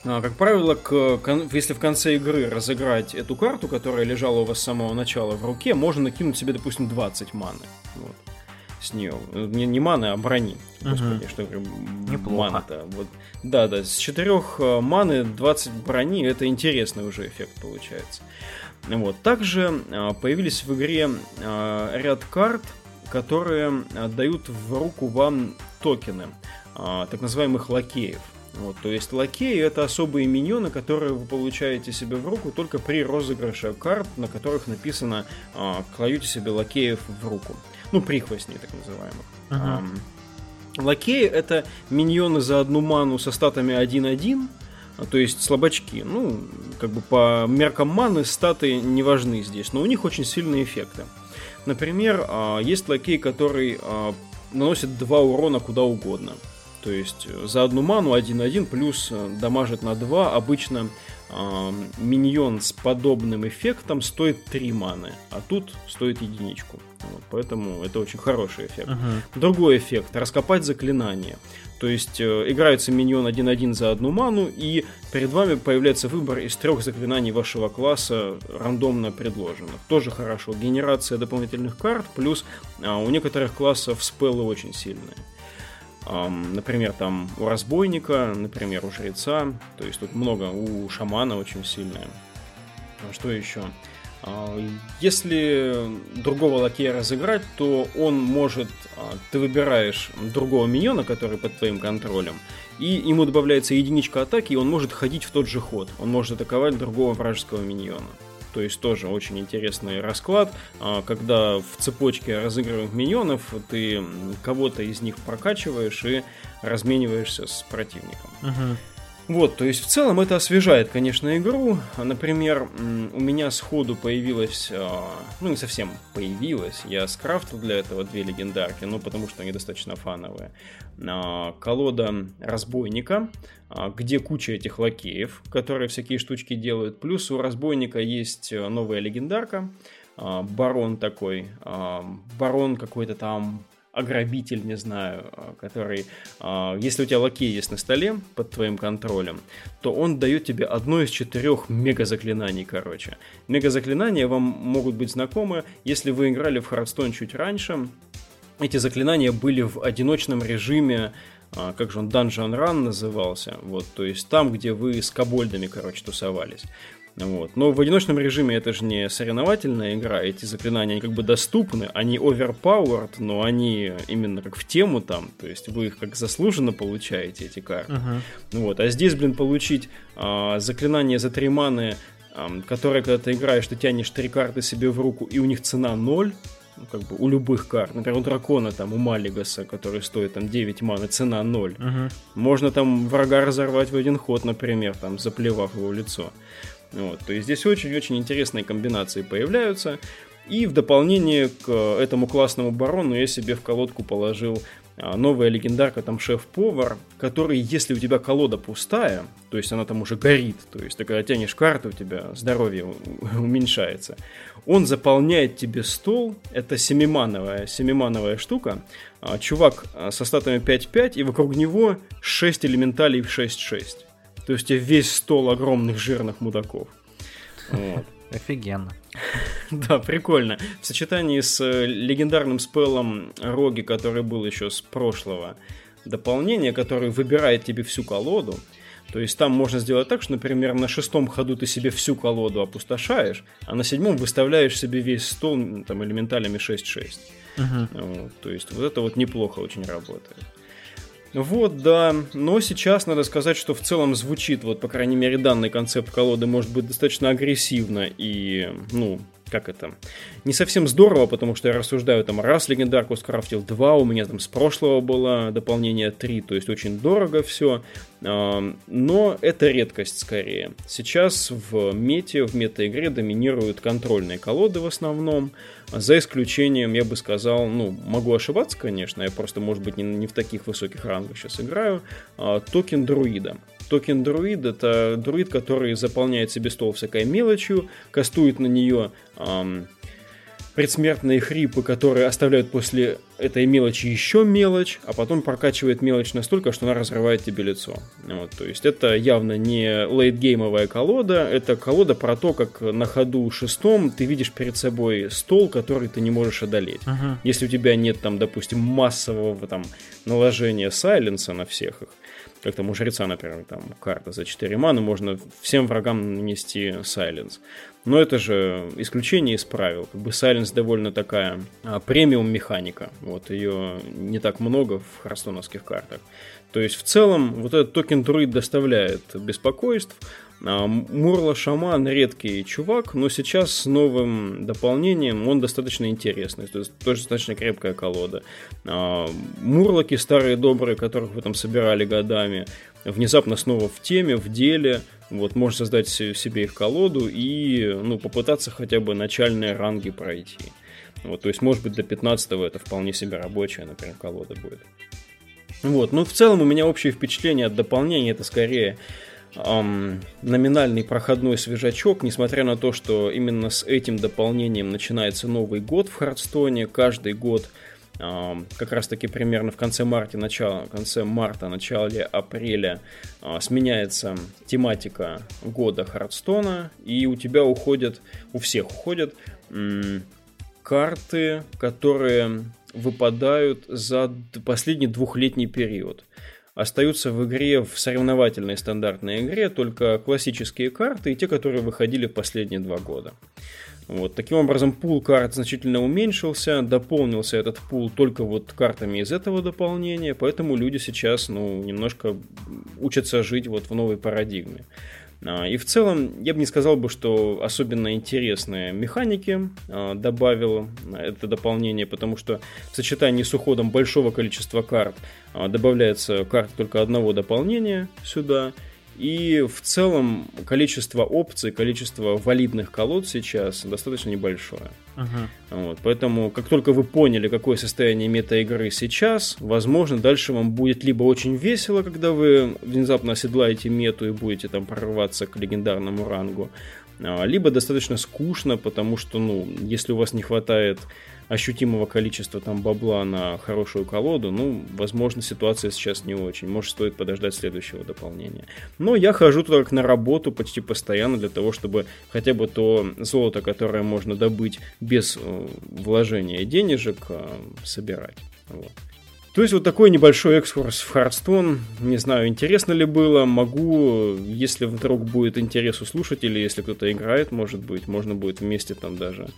а, Как правило, к, если в конце игры разыграть эту карту, которая лежала у вас с самого начала в руке, можно накинуть себе, допустим, 20 маны. Вот. С нее. Не, не маны, а брони. Господи, Мгм. что я говорю, м, Неплохо. маны-то. Вот. Да, да, с 4 маны 20 брони, это интересный уже эффект получается. Вот. Также а, появились в игре а, ряд карт, которые а, дают в руку вам токены, так называемых лакеев. Вот, то есть лакеи это особые миньоны, которые вы получаете себе в руку только при розыгрыше карт, на которых написано «кладете себе лакеев в руку». Ну, прихвостней так называемых. Ам, Лакеи это миньоны за одну ману со статами 1-1, а, то есть слабачки. Ну, как бы по меркам маны статы не важны здесь, но у них очень сильные эффекты. Например, а, есть лакей, который а, наносит 2 урона куда угодно. То есть э, за одну ману 1-1 плюс э, дамажит на 2. Обычно а, миньон с подобным эффектом стоит 3 маны, а тут стоит единичку. Вот, поэтому это очень хороший эффект. Мгм. Другой эффект – раскопать заклинание. То есть э, играется миньон 1-1 за одну ману, и перед вами появляется выбор из трех заклинаний вашего класса, рандомно предложенных. Тоже хорошо. Генерация дополнительных карт, плюс а, у некоторых классов спеллы очень сильные. Например, там у разбойника, например, у жреца. То есть тут много. У шамана очень сильная. А Что еще? А, Если другого лакея разыграть, то он может... а, Ты выбираешь другого миньона, который под твоим контролем, и ему добавляется единичка атаки, и он может ходить в тот же ход. Он может атаковать другого вражеского миньона. То есть тоже очень интересный расклад, а, когда в цепочке разыгрываемых миньонов ты кого-то из них прокачиваешь и размениваешься с противником. Мгм. Вот, то есть в целом это освежает, конечно, игру. Например, у меня сходу появилась, а, ну не совсем появилась, я скрафтил для этого две легендарки, ну потому что они достаточно фановые. А, Колода разбойника, а, где куча этих лакеев, которые всякие штучки делают. Плюс у разбойника есть э, новая легендарка, барон такой, барон какой-то там ограбитель, не знаю, а, который, а, если у тебя лакей есть на столе под твоим контролем, то он дает тебе одно из четырех мега-заклинаний, короче. Мега-заклинания вам могут быть знакомы, если вы играли в Hearthstone чуть раньше. Эти заклинания были в одиночном режиме, а, как же он, Dungeon Run назывался, вот, то есть там, где вы с кобольдами, короче, тусовались. Вот. Но в одиночном режиме это же не соревновательная игра, эти заклинания они как бы доступны, они overpowered, но они именно как в тему там, то есть вы их как заслуженно получаете, эти карты. Мгм. Вот. А здесь, блин, получить а, заклинание за три маны, ам, которое, когда ты играешь, ты тянешь три карты себе в руку, и у них цена 0, ну, как бы у любых карт. Например, у дракона, там, у Малигаса, который стоит там 9 маны, цена 0. Мгм. Можно там врага разорвать в один ход, например, там, заплевав его в лицо. Вот, то есть здесь очень-очень интересные комбинации появляются. И в дополнение к этому классному барону я себе в колодку положил а, новая легендарка, там шеф-повар, который, если у тебя колода пустая, то есть она там уже горит, то есть ты когда тянешь карту, у тебя здоровье уменьшается, он заполняет тебе стол, это семимановая, семимановая штука, А, чувак а, со статами 5-5, и вокруг него 6 элементалей в 6-6. То есть у тебя весь стол огромных жирных мудаков. Вот. Офигенно. Да, прикольно. В сочетании с э, легендарным спеллом Роги, который был еще с прошлого дополнения, который выбирает тебе всю колоду, То есть там можно сделать так, что, например, на шестом ходу ты себе всю колоду опустошаешь, а на седьмом выставляешь себе весь стол там, элементалями 6-6. Uh-huh. Вот, то есть вот это вот неплохо очень работает. Вот, да. Но сейчас надо сказать, что в целом звучит, вот, по крайней мере, данный концепт колоды может быть достаточно агрессивно и, ну, как это, не совсем здорово, потому что я рассуждаю, там, раз легендарку скрафтил, два, у меня там с прошлого было дополнение 3, то есть очень дорого все, но это редкость скорее. Сейчас в мете, в мета-игре доминируют контрольные колоды в основном, за исключением, я бы сказал, ну, могу ошибаться, конечно, я просто, может быть, не, не в таких высоких рангах сейчас играю, а, токен друида. Токен друид это друид, который заполняет себе стол всякой мелочью, кастует на нее эм, предсмертные хрипы, которые оставляют после этой мелочи еще мелочь, а потом прокачивает мелочь настолько, что она разрывает тебе лицо. Вот, то есть это явно не лейтгеймовая колода, это колода про то, как на ходу шестом ты видишь перед собой стол, который ты не можешь одолеть. Uh-huh. Если у тебя нет там, допустим, массового там наложения сайленса на всех их, как там у жреца, например, там карта за 4 маны, можно всем врагам нанести сайленс. Но это же исключение из правил. Как бы Silence довольно такая а, премиум механика. Вот ее не так много в харстоновских картах. То есть в целом вот этот токен друид доставляет беспокойств. А, Мурла Шаман редкий чувак, но сейчас с новым дополнением он достаточно интересный. То есть тоже достаточно крепкая колода. А, Мурлоки старые добрые, которых вы там собирали годами, внезапно снова в теме, в деле. Вот, можешь создать себе их колоду и ну, попытаться хотя бы начальные ранги пройти. Вот, то есть, может быть, до 15 это вполне себе рабочая, например, колода будет. Вот, ну, в целом у меня общее впечатление от дополнения это скорее эм, номинальный проходной свежачок, несмотря на то, что именно с этим дополнением начинается Новый год в Хардстоне. Каждый год как раз таки примерно в конце марта, начало, конце марта, начале апреля а, сменяется тематика года Хардстона, и у тебя уходят, у всех уходят карты, которые выпадают за последний двухлетний период. Остаются в игре, в соревновательной стандартной игре, только классические карты и те, которые выходили в последние два года. Вот. Таким образом, пул карт значительно уменьшился, дополнился этот пул только вот картами из этого дополнения, поэтому люди сейчас, ну, немножко учатся жить вот в новой парадигме. А, и в целом, я бы не сказал бы, что особенно интересные механики а, добавило это дополнение, потому что в сочетании с уходом большого количества карт а, добавляется карта только одного дополнения сюда – и в целом количество опций, количество валидных колод сейчас достаточно небольшое. Uh-huh. Вот, поэтому, как только вы поняли, какое состояние мета-игры сейчас, возможно, дальше вам будет либо очень весело, когда вы внезапно оседлаете мету и будете там прорываться к легендарному рангу, а, либо достаточно скучно, потому что, ну, если у вас не хватает ощутимого количества там бабла на хорошую колоду, ну, возможно, ситуация сейчас не очень. Может, стоит подождать следующего дополнения. Но я хожу туда как на работу почти постоянно для того, чтобы хотя бы то золото, которое можно добыть без э, вложения денежек, э, собирать. Вот. То есть вот такой небольшой экскурс в Хардстон. Не знаю, интересно ли было. Могу, если вдруг будет интерес у слушателей, если кто-то играет, может быть, можно будет вместе там даже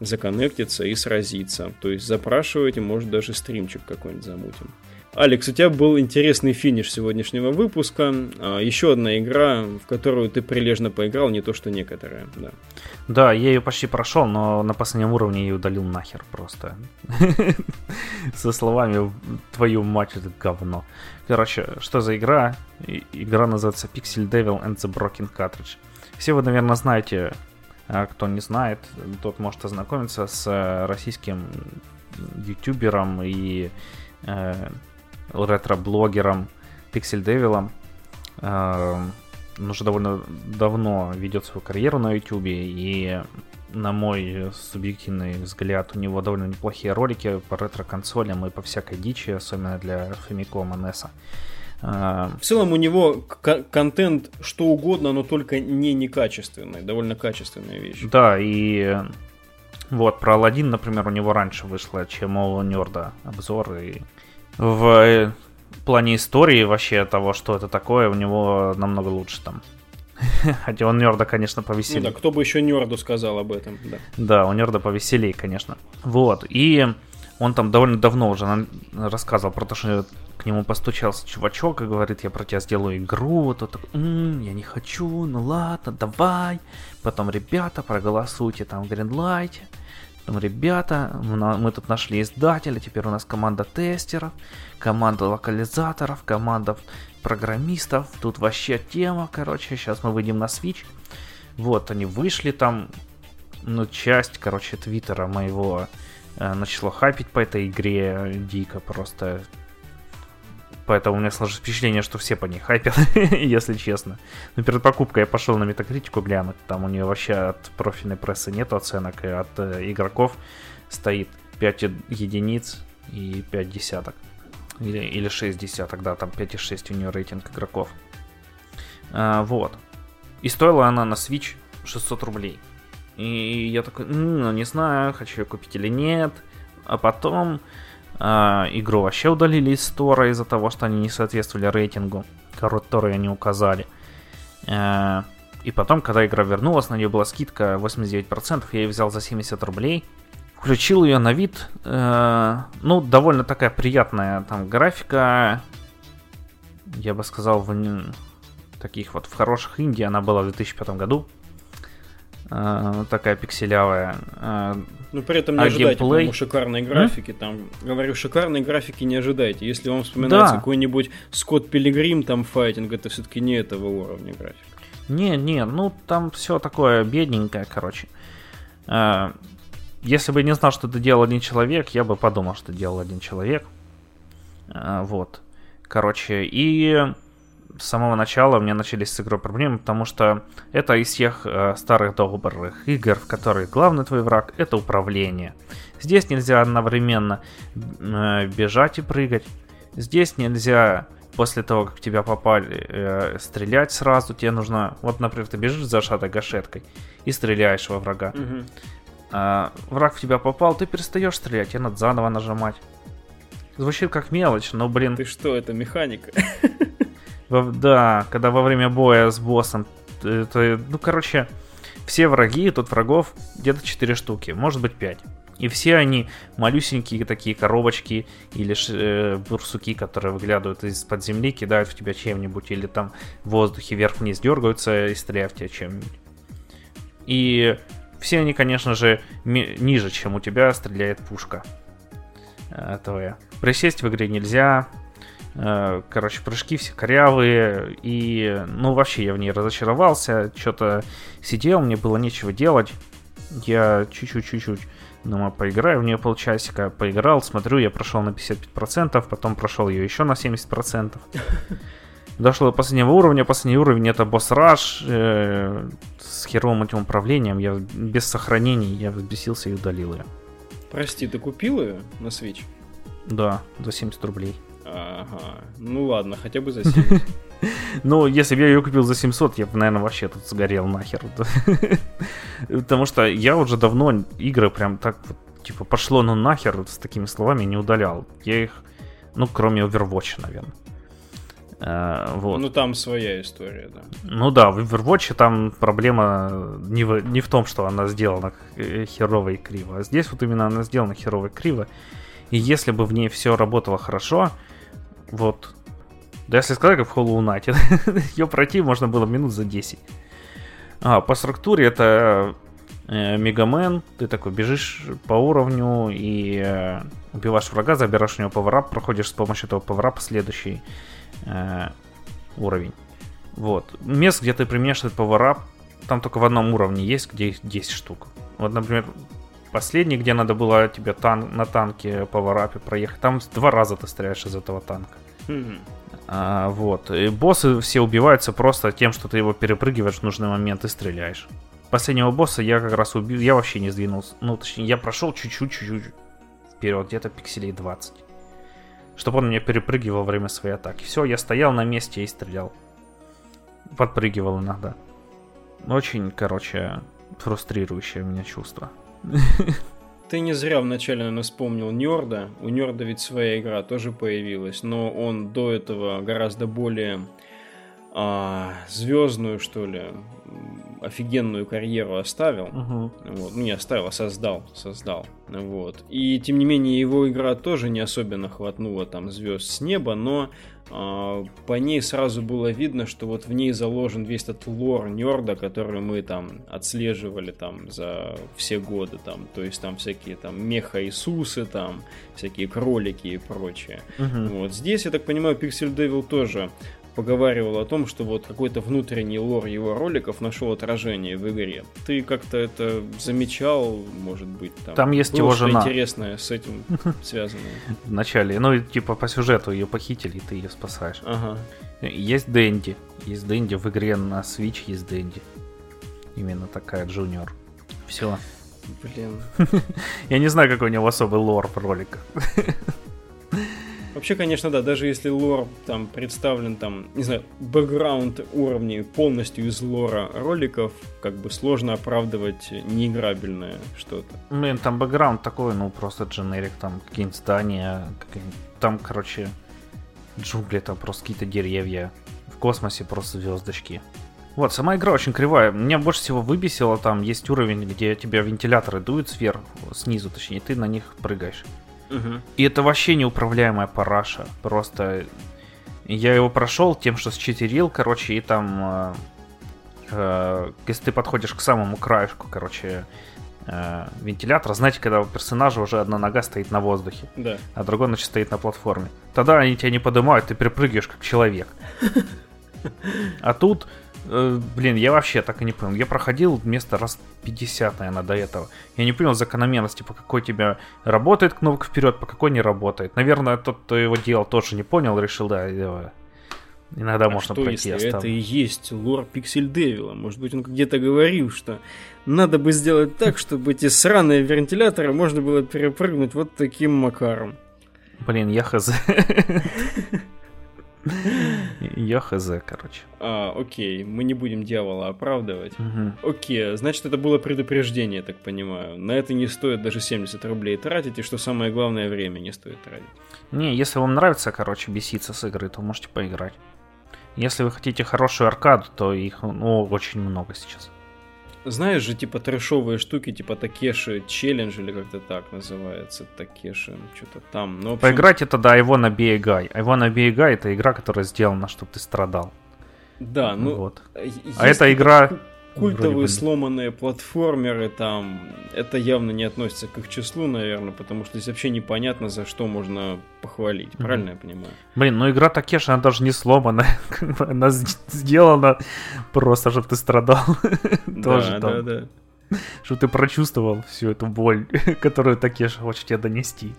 законнектиться и сразиться. То есть запрашивайте, может даже стримчик какой-нибудь замутим. Алекс, у тебя был интересный финиш сегодняшнего выпуска. А, еще одна игра, в которую ты прилежно поиграл, не то что некоторые. Да, да я ее почти прошел, но на последнем уровне ее удалил нахер просто. Со словами «твою мать, это говно». Короче, что за игра? Игра называется Pixel Devil and the Broken Cartridge. Все вы, наверное, знаете кто не знает, тот может ознакомиться с э, российским ютубером и э, ретро-блогером Pixel Devil. Э, он уже довольно давно ведет свою карьеру на ютубе, и на мой субъективный взгляд, у него довольно неплохие ролики по ретро-консолям и по всякой дичи, особенно для Famicom NES. А, в целом у него контент что угодно, но только не некачественный, довольно качественная вещь. Да, и вот про Алладин, например, у него раньше вышло, чем у Нерда обзор, и в в плане истории вообще того, что это такое, у него намного лучше там. Хотя он нерда, конечно, повеселее. Ну да, кто бы еще нерду сказал об этом, да. Да, у нерда повеселее, конечно. Вот, и он там довольно давно уже рассказывал про то, что к нему постучался чувачок и говорит, я про тебя сделаю игру. Он такой, м-м, я не хочу, ну ладно, давай. Потом, ребята, проголосуйте там в Гринлайте. Там, ребята, мы тут нашли издателя, теперь у нас команда тестеров, команда локализаторов, команда программистов. Тут вообще тема, короче, сейчас мы выйдем на Switch. Вот, они вышли там, ну, часть, короче, твиттера моего начала хапить по этой игре дико просто. Поэтому у меня сложилось впечатление, что все по ней хайпят, если честно. Но перед покупкой я пошел на метакритику глянуть. Там у нее вообще от профильной прессы нет оценок, и от э, игроков стоит 5 единиц и 5 десяток. Или, или 6 десяток, да, там 5,6 у нее рейтинг игроков. А, вот. И стоила она на Switch 600 рублей. И я такой, ну не знаю, хочу ее купить или нет. А потом э, игру вообще удалили из стора из-за того, что они не соответствовали рейтингу, который они указали. Э, и потом, когда игра вернулась, на нее была скидка 89%, я ее взял за 70 рублей. Включил ее на вид. Э, ну, довольно такая приятная там графика. Я бы сказал, в таких вот в хороших инди она была в 2005 году. Э, такая пикселявая. Э, ну, при этом не а ожидайте, геймплей... по-моему, шикарной графики. Mm? Там, говорю, шикарной графики не ожидайте. Если вам вспоминается да. какой-нибудь Скотт Пилигрим, там файтинг, это все-таки не этого уровня графика. Не, не, ну там все такое бедненькое, короче. Э, если бы я не знал, что это делал один человек, я бы подумал, что делал один человек. Вот. Короче, и с самого начала у меня начались с игрой проблемы, потому что это из всех э, старых добрых игр, в которых главный твой враг это управление. Здесь нельзя одновременно э, бежать и прыгать. Здесь нельзя после того, как тебя попали, э, стрелять сразу. Тебе нужно, вот, например, ты бежишь за шатой гашеткой и стреляешь во врага. Угу. А, враг в тебя попал, ты перестаешь стрелять, тебе надо заново нажимать. Звучит как мелочь, но, блин... Ты что, это механика? Во, да, когда во время боя с боссом, это, ну, короче, все враги, тут врагов где-то 4 штуки, может быть 5. И все они малюсенькие такие коробочки или э, бурсуки, которые выглядывают из-под земли, кидают в тебя чем-нибудь, или там в воздухе вверх-вниз дергаются и стреляют в тебя чем-нибудь. И все они, конечно же, ниже, чем у тебя стреляет пушка э, твоя. Присесть в игре нельзя, короче, прыжки все корявые. И, ну, вообще я в ней разочаровался. Что-то сидел, мне было нечего делать. Я чуть-чуть-чуть Думаю, поиграю в нее полчасика. Поиграл, смотрю, я прошел на 55%, потом прошел ее еще на 70%. Дошло до последнего уровня. Последний уровень это босс раш э, с херовым этим управлением. Я без сохранений, я взбесился и удалил ее. Прости, ты купил ее на Switch? Да, за 70 рублей. Ага. Ну ладно, хотя бы за 70. Ну, если бы я ее купил за 700, я бы, наверное, вообще тут сгорел нахер. Потому что я уже давно игры прям так вот, типа, пошло ну нахер с такими словами не удалял. Я их, ну, кроме Overwatch, наверное. Uh, вот. Ну, там своя история, да. Ну да, в Overwatch там проблема не в, не в том, что она сделана э, херово и криво. А здесь вот именно она сделана херово и криво. И если бы в ней все работало хорошо, вот. Да если сказать, как в Hollow Knight, ее пройти можно было минут за 10. А, по структуре это э, Мегамен, ты такой бежишь по уровню и э, убиваешь врага, забираешь у него поворап, проходишь с помощью этого поврапа следующий э, уровень. Вот. Мест, где ты применяешь этот поворап, там только в одном уровне есть, где их 10 штук. Вот, например, последний, где надо было тебе тан на танке по варапе проехать, там два раза ты стреляешь из этого танка. Mm-hmm. А, вот. И боссы все убиваются просто тем, что ты его перепрыгиваешь в нужный момент и стреляешь. Последнего босса я как раз убил, я вообще не сдвинулся. Ну, точнее, я прошел чуть-чуть, чуть-чуть вперед, где-то пикселей 20. Чтобы он меня перепрыгивал во время своей атаки. Все, я стоял на месте и стрелял. Подпрыгивал иногда. Очень, короче, фрустрирующее у меня чувство. Ты не зря вначале, наверное, вспомнил Нерда. У Нерда ведь своя игра тоже появилась, но он до этого гораздо более а, звездную, что ли, офигенную карьеру оставил. Угу. Вот. Ну, не оставил, а создал. Создал. Вот. И, тем не менее, его игра тоже не особенно хватнула там звезд с неба, но по ней сразу было видно, что вот в ней заложен весь этот лор нерда, который мы там отслеживали там за все годы. Там. То есть там всякие там меха-Иисусы, там всякие кролики и прочее. Угу. Вот. Здесь, я так понимаю, Pixel Devil тоже поговаривал о том, что вот какой-то внутренний лор его роликов нашел отражение в игре. Ты как-то это замечал, может быть, там? Там есть его жена. интересное с этим связанное. Вначале, ну, типа по сюжету ее похитили, и ты ее спасаешь. Ага. Есть Дэнди. Есть Дэнди в игре на Switch, есть Дэнди. Именно такая Джуниор. Все. Блин. Я не знаю, какой у него особый лор в роликах. Вообще, конечно, да, даже если лор там представлен, там, не знаю, бэкграунд уровней полностью из лора роликов, как бы сложно оправдывать неиграбельное что-то. Блин, там бэкграунд такой, ну, просто дженерик, там какие-нибудь здания, какие там, короче, джунгли, там просто какие-то деревья, в космосе просто звездочки. Вот, сама игра очень кривая. Меня больше всего выбесило, там есть уровень, где тебя вентиляторы дуют сверху, снизу, точнее, ты на них прыгаешь. Угу. И это вообще неуправляемая параша. Просто я его прошел тем, что считерил, короче, и там, э, э, если ты подходишь к самому краешку, короче, э, вентилятора, знаете, когда у персонажа уже одна нога стоит на воздухе, Да. а другой, значит, стоит на платформе. Тогда они тебя не поднимают, ты перепрыгиваешь как человек. А тут, блин, я вообще так и не понял. Я проходил вместо раз 50, наверное, до этого. Я не понял закономерности, по какой тебя работает кнопка вперед, по какой не работает. Наверное, тот, кто его делал, тоже не понял, решил, да, давай. Иногда А можно что, пройти. если это и есть лор Пиксель Девила? Может быть, он где-то говорил, что надо бы сделать так, чтобы эти сраные вентиляторы можно было перепрыгнуть вот таким макаром. Блин, я хз. Я хз, короче. А, окей, мы не будем дьявола оправдывать. Мгм. Окей, значит, это было предупреждение, я так понимаю. На это не стоит даже 70 рублей тратить, и что самое главное, время не стоит тратить. Не, если вам нравится, короче, беситься с игры, то можете поиграть. Если вы хотите хорошую аркаду, то их ну, очень много сейчас. Знаешь же, типа трэшовые штуки, типа Такеши Челлендж или как-то так называется. Такеши, что-то там. Ну, в общем, Поиграть это, да, его на Guy. А его на Guy это игра, которая сделана, чтобы ты страдал. Да, ну... вот. э, есть А эта игра... Культовые бы- сломанные платформеры там, это явно не относится к их числу, наверное, потому что здесь вообще непонятно, за что можно похвалить. Мгм. Правильно я понимаю? Блин, ну игра Такеши, она даже не бы она сделана просто, чтобы ты страдал. Тоже да, да, там. да. Чтобы ты прочувствовал всю эту боль, которую Такеши хочет тебе донести.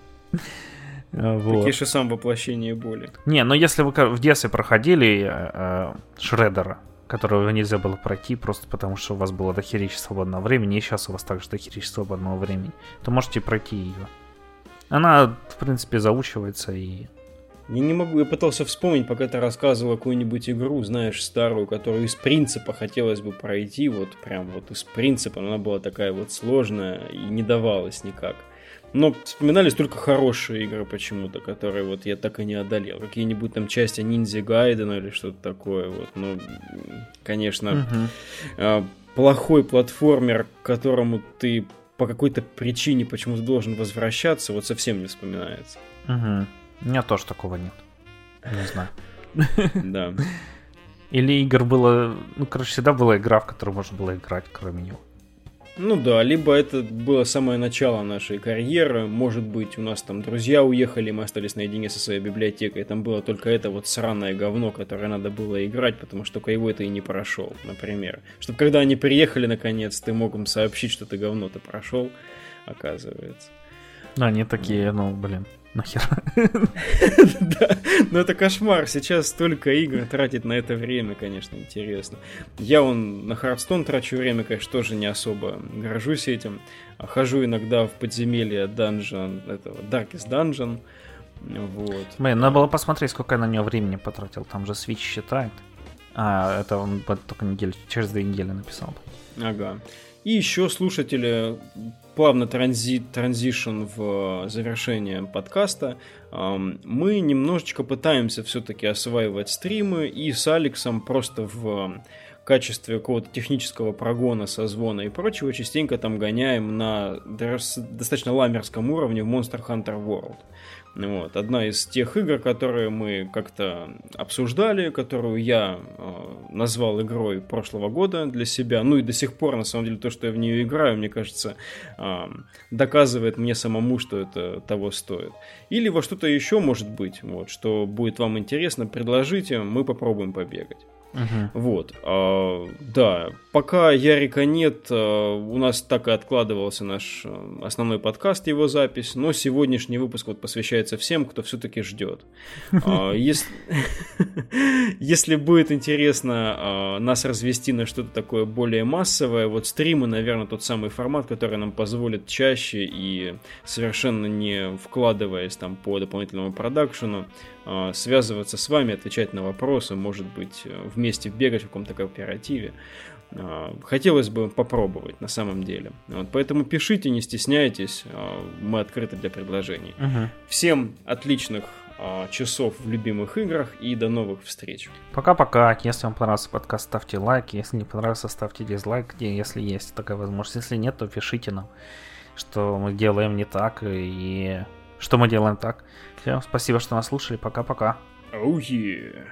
А, Вот. Такеши сам воплощение боли. Не, ну если вы в детстве проходили э, э, Шреддера, которого нельзя было пройти просто потому, что у вас было дохерища свободного времени, и сейчас у вас также дохерища свободного времени, то можете пройти ее. Она, в принципе, заучивается и... Я не могу, я пытался вспомнить, пока ты рассказывал какую-нибудь игру, знаешь, старую, которую из принципа хотелось бы пройти, вот прям вот из принципа, но она была такая вот сложная и не давалась никак. Но вспоминались только хорошие игры почему-то, которые вот я так и не одолел. Какие-нибудь там части Ниндзя Гайдена или что-то такое. Вот. Ну, конечно, а, плохой платформер, к которому ты по какой-то причине почему-то должен возвращаться, вот совсем не вспоминается. Мгм. У меня тоже такого нет. Не знаю. Да. Или игр было... Ну, короче, всегда была игра, в которую можно было играть, кроме него. Ну да, либо это было самое начало нашей карьеры, может быть, у нас там друзья уехали, мы остались наедине со своей библиотекой, там было только это вот сраное говно, которое надо было играть, потому что только его это и не прошел, например. Чтобы когда они приехали наконец, ты мог им сообщить, что ты говно-то прошел, оказывается. Да, они такие, ну, блин, нахер. Да, но это кошмар. Сейчас столько игр тратить на это время, конечно, интересно. Я он на Хардстон трачу время, конечно, тоже не особо горжусь этим. А Хожу иногда в подземелье Dungeon, этого Darkest Dungeon. Вот. Блин, надо было посмотреть, сколько я на него времени потратил. Там же Switch считает. А, это он только неделю, через две недели написал. Ага. И еще слушатели, плавно транзит, транзишн в завершение подкаста. Мы немножечко пытаемся все-таки осваивать стримы и с Алексом просто в качестве какого-то технического прогона, созвона и прочего частенько там гоняем на достаточно ламерском уровне в Monster Hunter World. Вот. Одна из тех игр, которые мы как-то обсуждали, которую я э, назвал игрой прошлого года для себя. Ну и до сих пор, на самом деле, то, что я в нее играю, мне кажется, э, доказывает мне самому, что это того стоит. Или во что-то еще может быть, вот, что будет вам интересно, предложите, мы попробуем побегать. Угу. Вот. А, да, пока Ярика нет, а, у нас так и откладывался наш а, основной подкаст, его запись, но сегодняшний выпуск вот посвящается всем, кто все-таки ждет. А, если... если будет интересно а, нас развести на что-то такое более массовое, вот стримы, наверное, тот самый формат, который нам позволит чаще и совершенно не вкладываясь там по дополнительному продакшену, связываться с вами, отвечать на вопросы, может быть, вместе бегать в каком-то кооперативе. А, хотелось бы попробовать на самом деле. Вот, поэтому пишите, не стесняйтесь, а, мы открыты для предложений. Угу. Всем отличных часов в любимых играх и до новых встреч. Пока-пока. Если вам понравился подкаст, ставьте лайк. Если не понравился, ставьте дизлайк, если есть такая возможность. Если нет, то пишите нам, что мы делаем не так и что мы делаем так. Всем спасибо, что нас слушали. Пока-пока. Oh yeah.